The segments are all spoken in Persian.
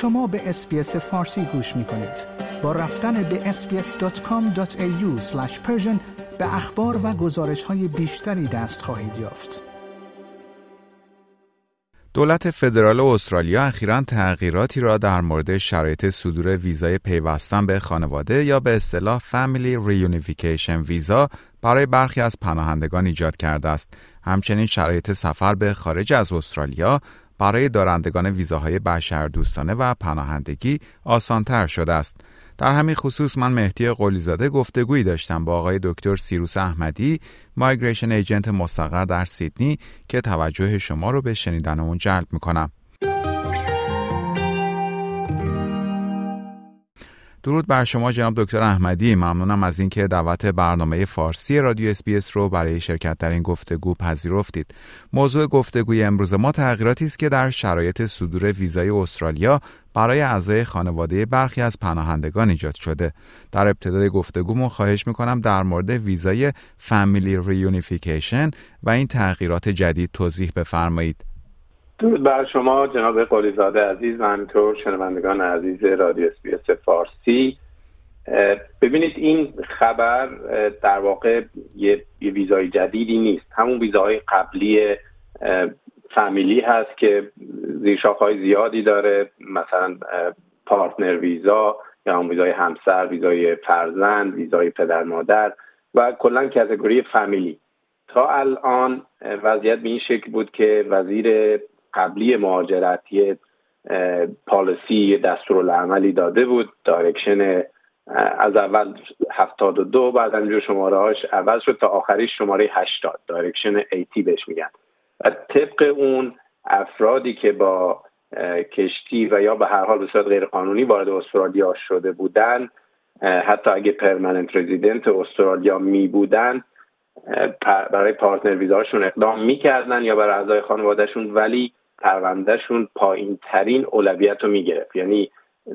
شما به SBS فارسی گوش می کنید. با رفتن به sbs.com.au به اخبار و گزارش های بیشتری دست خواهید یافت. دولت فدرال استرالیا اخیرا تغییراتی را در مورد شرایط صدور ویزای پیوستن به خانواده یا به اصطلاح family reunification visa برای برخی از پناهندگان ایجاد کرده است. همچنین شرایط سفر به خارج از استرالیا برای دارندگان ویزاهای بشردوستانه و پناهندگی آسانتر شده است. در همین خصوص من مهدی قلیزاده گفتگویی داشتم با آقای دکتر سیروس احمدی migration agent مستقر در سیدنی که توجه شما رو به شنیدن اون جلب می‌کنم. درود بر شما جناب دکتر احمدی. ممنونم از اینکه دعوت برنامه فارسی رادیو SBS رو برای شرکت در این گفتگو پذیرفتید. موضوع گفتگوی امروز ما تغییراتی است که در شرایط صدور ویزای استرالیا برای اعضای خانواده برخی از پناهندگان ایجاد شده. در ابتدای گفتگومون خواهش می‌کنم در مورد ویزای family reunification و این تغییرات جدید توضیح بفرمایید. درود بر شما جناب قلیزاده عزیز و همینطور شنوندگان عزیز رادیو SBS فارسی. ببینید این خبر در واقع یه, ویزای جدیدی نیست. همون ویزاهای قبلی family هست که های زیادی داره. مثلا partner visa یا هم ویزای همسر ویزای فرزند ویزای پدر مادر و کلا category family. تا الان وضعیت به این شکل بود که وزیر قبلی مهاجرتی policy دستورالعملی داده بود direction از اول 72 بعد اینجور شماره هاش عوض شد تا آخری شماره 80 direction eighty بهش میگن. و طبق اون افرادی که با کشتی و یا به هر حال به صورت غیر قانونی وارد استرالیا شده بودن حتی اگه پرمننت رزیدنت استرالیا می بودن برای partner visa شون اقدام می‌کردن یا برای اعضای خانوادهشون ولی پروندهشون پایین ترین اولویت رو می‌گرفت. یعنی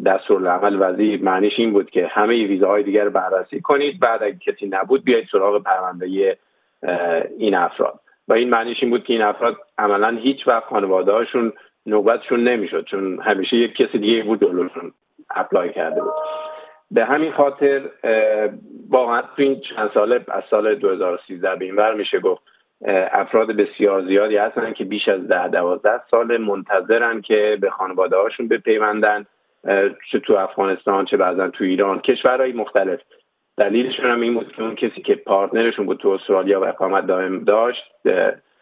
دستورالعمل وزیر معنیش این بود که همه ویزاهای دیگر بررسی کنید بعد اگه کسی نبود بیاید سراغ پرونده این افراد. و این معنیش این بود که این افراد عملا هیچ وقت خانواده هاشون نوبتشون نمی‌شد چون همیشه یک کسی دیگه بود دولتشون اپلای کرده بود. به همین خاطر واقعا تو این چند ساله از سال 2013 به این ور میشه گفت افراد بسیار زیادی هستن که بیش از ده دوازده سال منتظرن که به خانواده هاشون بپیوندن چه تو افغانستان چه بعضا تو ایران کشورهای مختلف. دلیلشون هم این بود که اون کسی که partner شون بود تو استرالیا و اقامت دائم داشت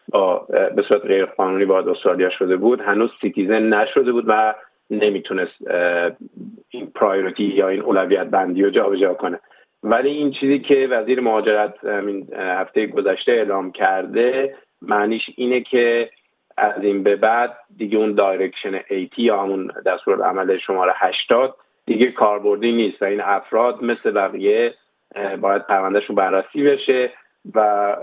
با به صورت غیر قانونی وارد استرالیا شده بود هنوز citizen نشده بود و نمی‌تونست این priority یا این اولویت بندی رو جابجا کنه. ولی این چیزی که وزیر مهاجرت هفته گذشته اعلام کرده معنیش اینه که از این به بعد دیگه اون direction eighty یا همون دستورالعمل شماره 80 دیگه کاربردی نیست و این افراد مثل بقیه باید پروندهشون بررسی بشه و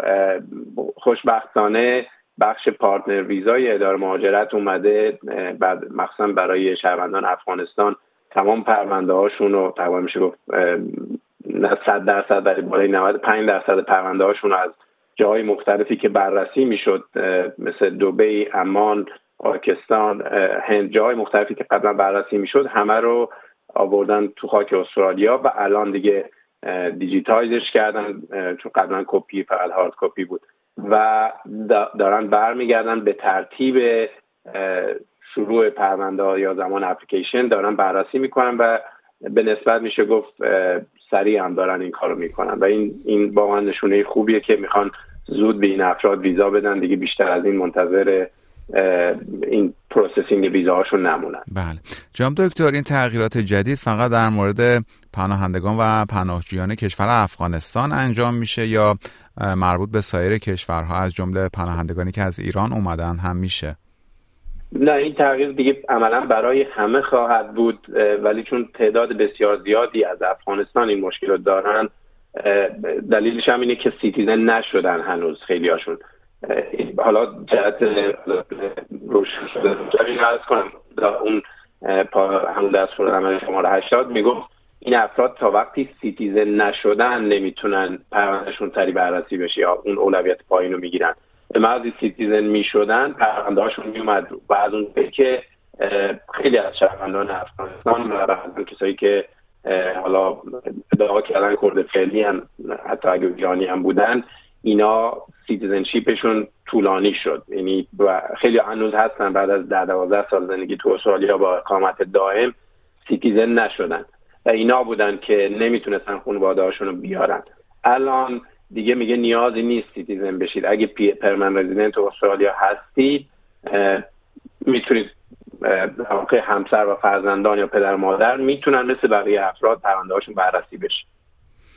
خوشبختانه بخش partner visa ی اداره مهاجرت اومده بعد مخصوصا برای شهروندان افغانستان تمام پرونده هاشون رو تقریبا میشه گفت نه صد درصد ولی بالای 95 درصد پرونده هاشون از جای مختلفی که بررسی می‌شد مثل دوبی، امان، پاکستان، هند جای مختلفی که قبلا بررسی می‌شد همه رو آوردن تو خاک استرالیا و الان دیگه دیجیتایزش کردن چون قبلا کپی فقط هارد کپی بود. و دارن برمیگردن به ترتیب شروع پرونده یا زمان اپلیکیشن دارن بررسی می‌کنن و به نسبت میشه گفت سریع هم دارن این کارو می‌کنن و این این واقعا نشونه خوبیه که می‌خوان زود به این افراد ویزا بدن دیگه بیشتر از این منتظر این processing ویزاهاشون نمونن. بله. جناب دکتر این تغییرات جدید فقط در مورد پناهندگان و پناهجویان کشور افغانستان انجام میشه یا مربوط به سایر کشورها از جمله پناهندگانی که از ایران اومدن هم میشه؟ نه این تغییر دیگه عملا برای همه خواهد بود ولی چون تعداد بسیار زیادی از افغانستان این مشکل رو دارن دلیلش هم اینه که citizen نشدن هنوز خیلی هاشون حالا جهت روشن شده. کنم اون همون دستور عمل شماره 80 می‌گفت این افراد تا وقتی citizen نشدن نمی‌تونن پروندهشون سری بررسی بشه یا اون اولویت پایین رو می‌گیرن. به محض citizen می‌شدن پرونده هاشون میومد و از اون که خیلی از شهروندان افغانستان و کسایی که حالا ادعا کردن کرد فیلی هم حتی اگه ایرانی هم بودن اینا citizenship شون طولانی شد. یعنی خیلی هنوز هستن بعد از ده دوازده سال زندگی تو استرالیا با اقامت دائم citizen نشدن. و اینا بودن که نمی‌تونستن خانواده رو بیارن. الان دیگه میگه نیازی نیست citizen بشید. اگه پرمن رزیدنت استرالیا هستید می‌تونید واقع همسر و فرزندان یا پدر مادر می‌تونن مثل بقیه افراد پرونده هاشون بررسی بشه.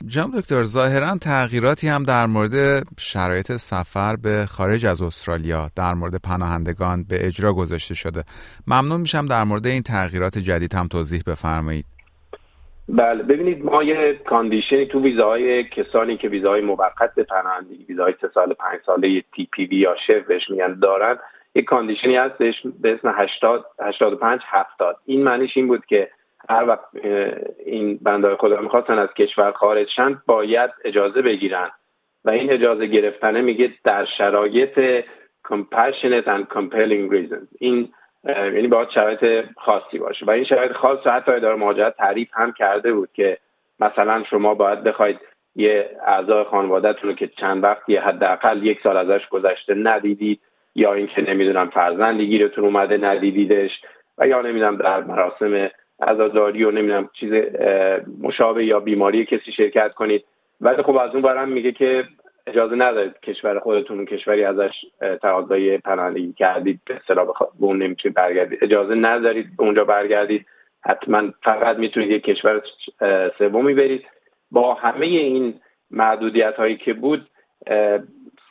جناب دکتر ظاهرا تغییراتی هم در مورد شرایط سفر به خارج از استرالیا در مورد پناهندگان به اجرا گذاشته شده. ممنون میشم در مورد این تغییرات جدید هم توضیح بفرمایید. بله ببینید ما یه کاندیشنی تو ویزاهای کسانی که ویزاهای موقت به پناهندگی ویزاهای سه سال پنج ساله تی پی وی یا شف بهش میگن دارن. یه کاندیشنی هستش به اسم 80 85 70 این معنیش این بود که هر وقت این بندای خدا می‌خواستن از کشور خارج شن باید اجازه بگیرن. و این اجازه گرفتنه میگه در شرایط compassionate and compelling reasons. این یعنی باید شرایط خاصی باشه. و این شرایط خاص رو حتی اداره مهاجرت تعریف هم کرده بود که مثلا شما باید بخواید یه اعضای خانوادهتون رو که چند وقت یه حداقل یک سال ازش گذشته ندیدید یا اینکه نمی‌دونم فرزندی گیرتون اومده ندیدیدش و یا نمی‌دونم در مراسم عزاداری و نمی‌دونم چیز مشابه یا بیماری کسی شرکت کنید. ولی خب از اون برم میگه که اجازه ندارید کشور خودتون کشوری ازش تقاضای پناهندگی کردید به اصطلاح به اون نمی‌تونید برگردید. اجازه ندارید اونجا برگردید. حتما فقط می‌تونید یک کشور سومی برید. با همه این محدودیت هایی که بود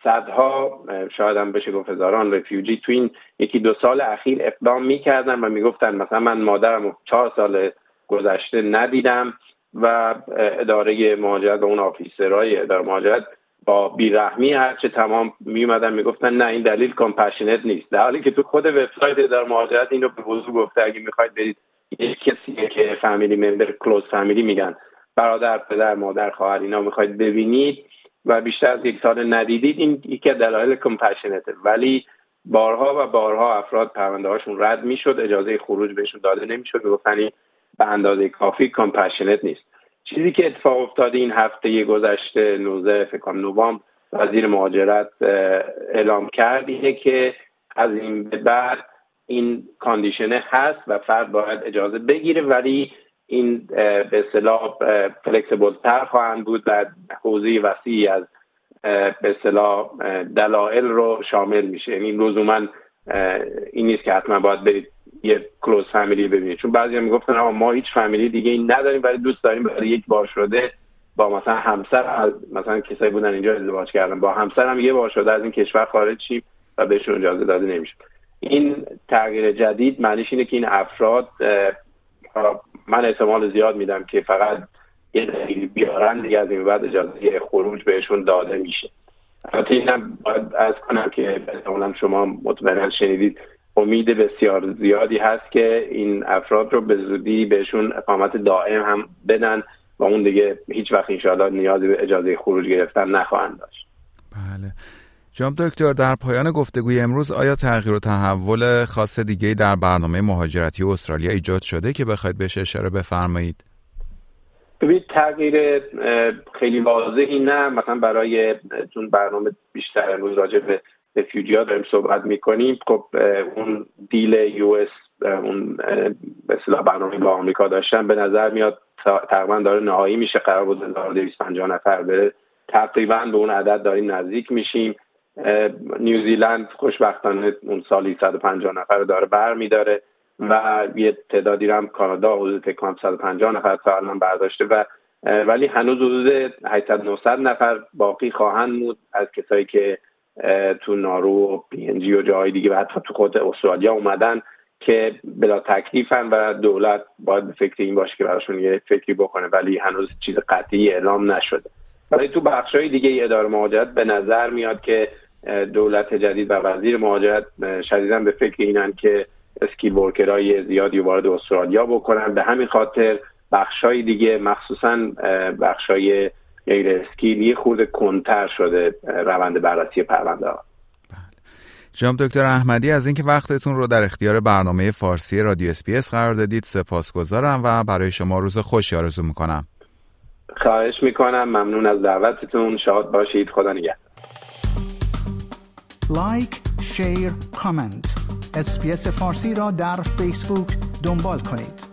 صدها شاید هم بشه گفت هزاران refugee تو این یکی دو سال اخیر اقدام می‌کردن و می‌گفتن مثلا من مادرم چهار سال گذشته ندیدم و اداره مهاجرت و اون officer های اداره مهاجرت با بیرحمی هرچه تمام میومدن می‌گفتن نه این دلیل compassionate نیست. در حالی که تو خود وبسایت اداره مهاجرت اینو به وضوح گفته اگه می‌خواید برید یک کسی که family member close family میگن برادر پدر مادر خواهر اینا می‌خواید ببینید و بیشتر از یک سال ندیدید این یکی از دلایل کمپشنته. ولی بارها و بارها افراد پرونده هاشون رد می‌شد اجازه خروج بهشون داده نمی‌شد می‌گفتن به اندازه کافی کمپشنت نیست. چیزی که اتفاق افتاده این هفته گذشته 19 فکر نوامبر وزیر مهاجرت اعلام کرد اینه که از این به بعد این کاندیشنه هست و فرد باید اجازه بگیره ولی این به اصطلاح فلکسیبل تر خواهند بود و حوزه وسیعی از به اصطلاح دلایل رو شامل میشه. یعنی لزوما این نیست که حتما باید برید یه کلوز فامیلی ببینید چون بعضی هم می‌گفتن ما هیچ فامیلی دیگه این نداریم ولی دوست داریم برای یک بار شده با مثلا همسر مثلا کسایی بودن اینجا ازدواج کردن با همسر هم یه بار شده از این کشور خارج شیم و بهشون اجازه داده نمیشه این تغییر جدید معنیش اینه که این افراد من احتمال زیاد میدم که فقط یه دلیل بیارن دیگه از این بعد اجازه خروج بهشون داده میشه. البته اینم باید از کنم که احتمالا شما مطمئنا شنیدید امید بسیار زیادی هست که این افراد رو به زودی بهشون اقامت دائم هم بدن و اون دیگه هیچ وقت انشاءالله نیازی به اجازه خروج گرفتن نخواهند داشت. بله. جناب دکتر در پایان گفتگوی امروز آیا تغییر و تحول خاص دیگه در برنامه مهاجرتی استرالیا ایجاد شده که بخواید بهش اشاره بفرمایید؟ ببینید تغییر خیلی واضحی نه. مثلا برای چون برنامه بیشتر امروز راجع به رفیوجی داریم صحبت می‌کنیم. خب اون دیل یو اس اون اصطلاح برنامه با آمریکا داشتن به نظر میاد تقریبا داره نهایی میشه. قرار بود 1250 نفر بره تقریبا به اون عدد داریم نزدیک میشیم. نیوزیلند خوشبختانه اون سالی 150 نفر رو داره بر میداره و یه تعدادی هم کانادا حدود فکر 150 نفر تا الان برداشته و ولی هنوز حدود 800 900 نفر باقی خواهند بود از کسایی که تو نارو و پی و جاهای دیگه و حتی تو خود استرالیا اومدن که بلا تکلیفن و دولت باید به فکر این باشه که براشون یه فکری بکنه ولی هنوز چیز قطعی اعلام نشده. ولی تو بخشهای دیگه اداره مهاجرت به نظر میاد که دولت جدید و وزیر مهاجرت شدیدا به فکر اینن که skilled worker های زیادی وارد استرالیا بکنن. به همین خاطر بخشای دیگه مخصوصا بخشای غیر skilled یه خورده کندتر شده روند بررسی پرونده ها. جناب دکتر احمدی از اینکه وقتتون رو در اختیار برنامه فارسی رادیو SBS قرار دادید سپاسگزارم و برای شما روز خوشی آرزو می‌کنم. خواهش می‌کنم. ممنون از دعوتتون. شاد باشید. خدا نگهدار. like share comment. SBS فارسی را در فیسبوک دنبال کنید.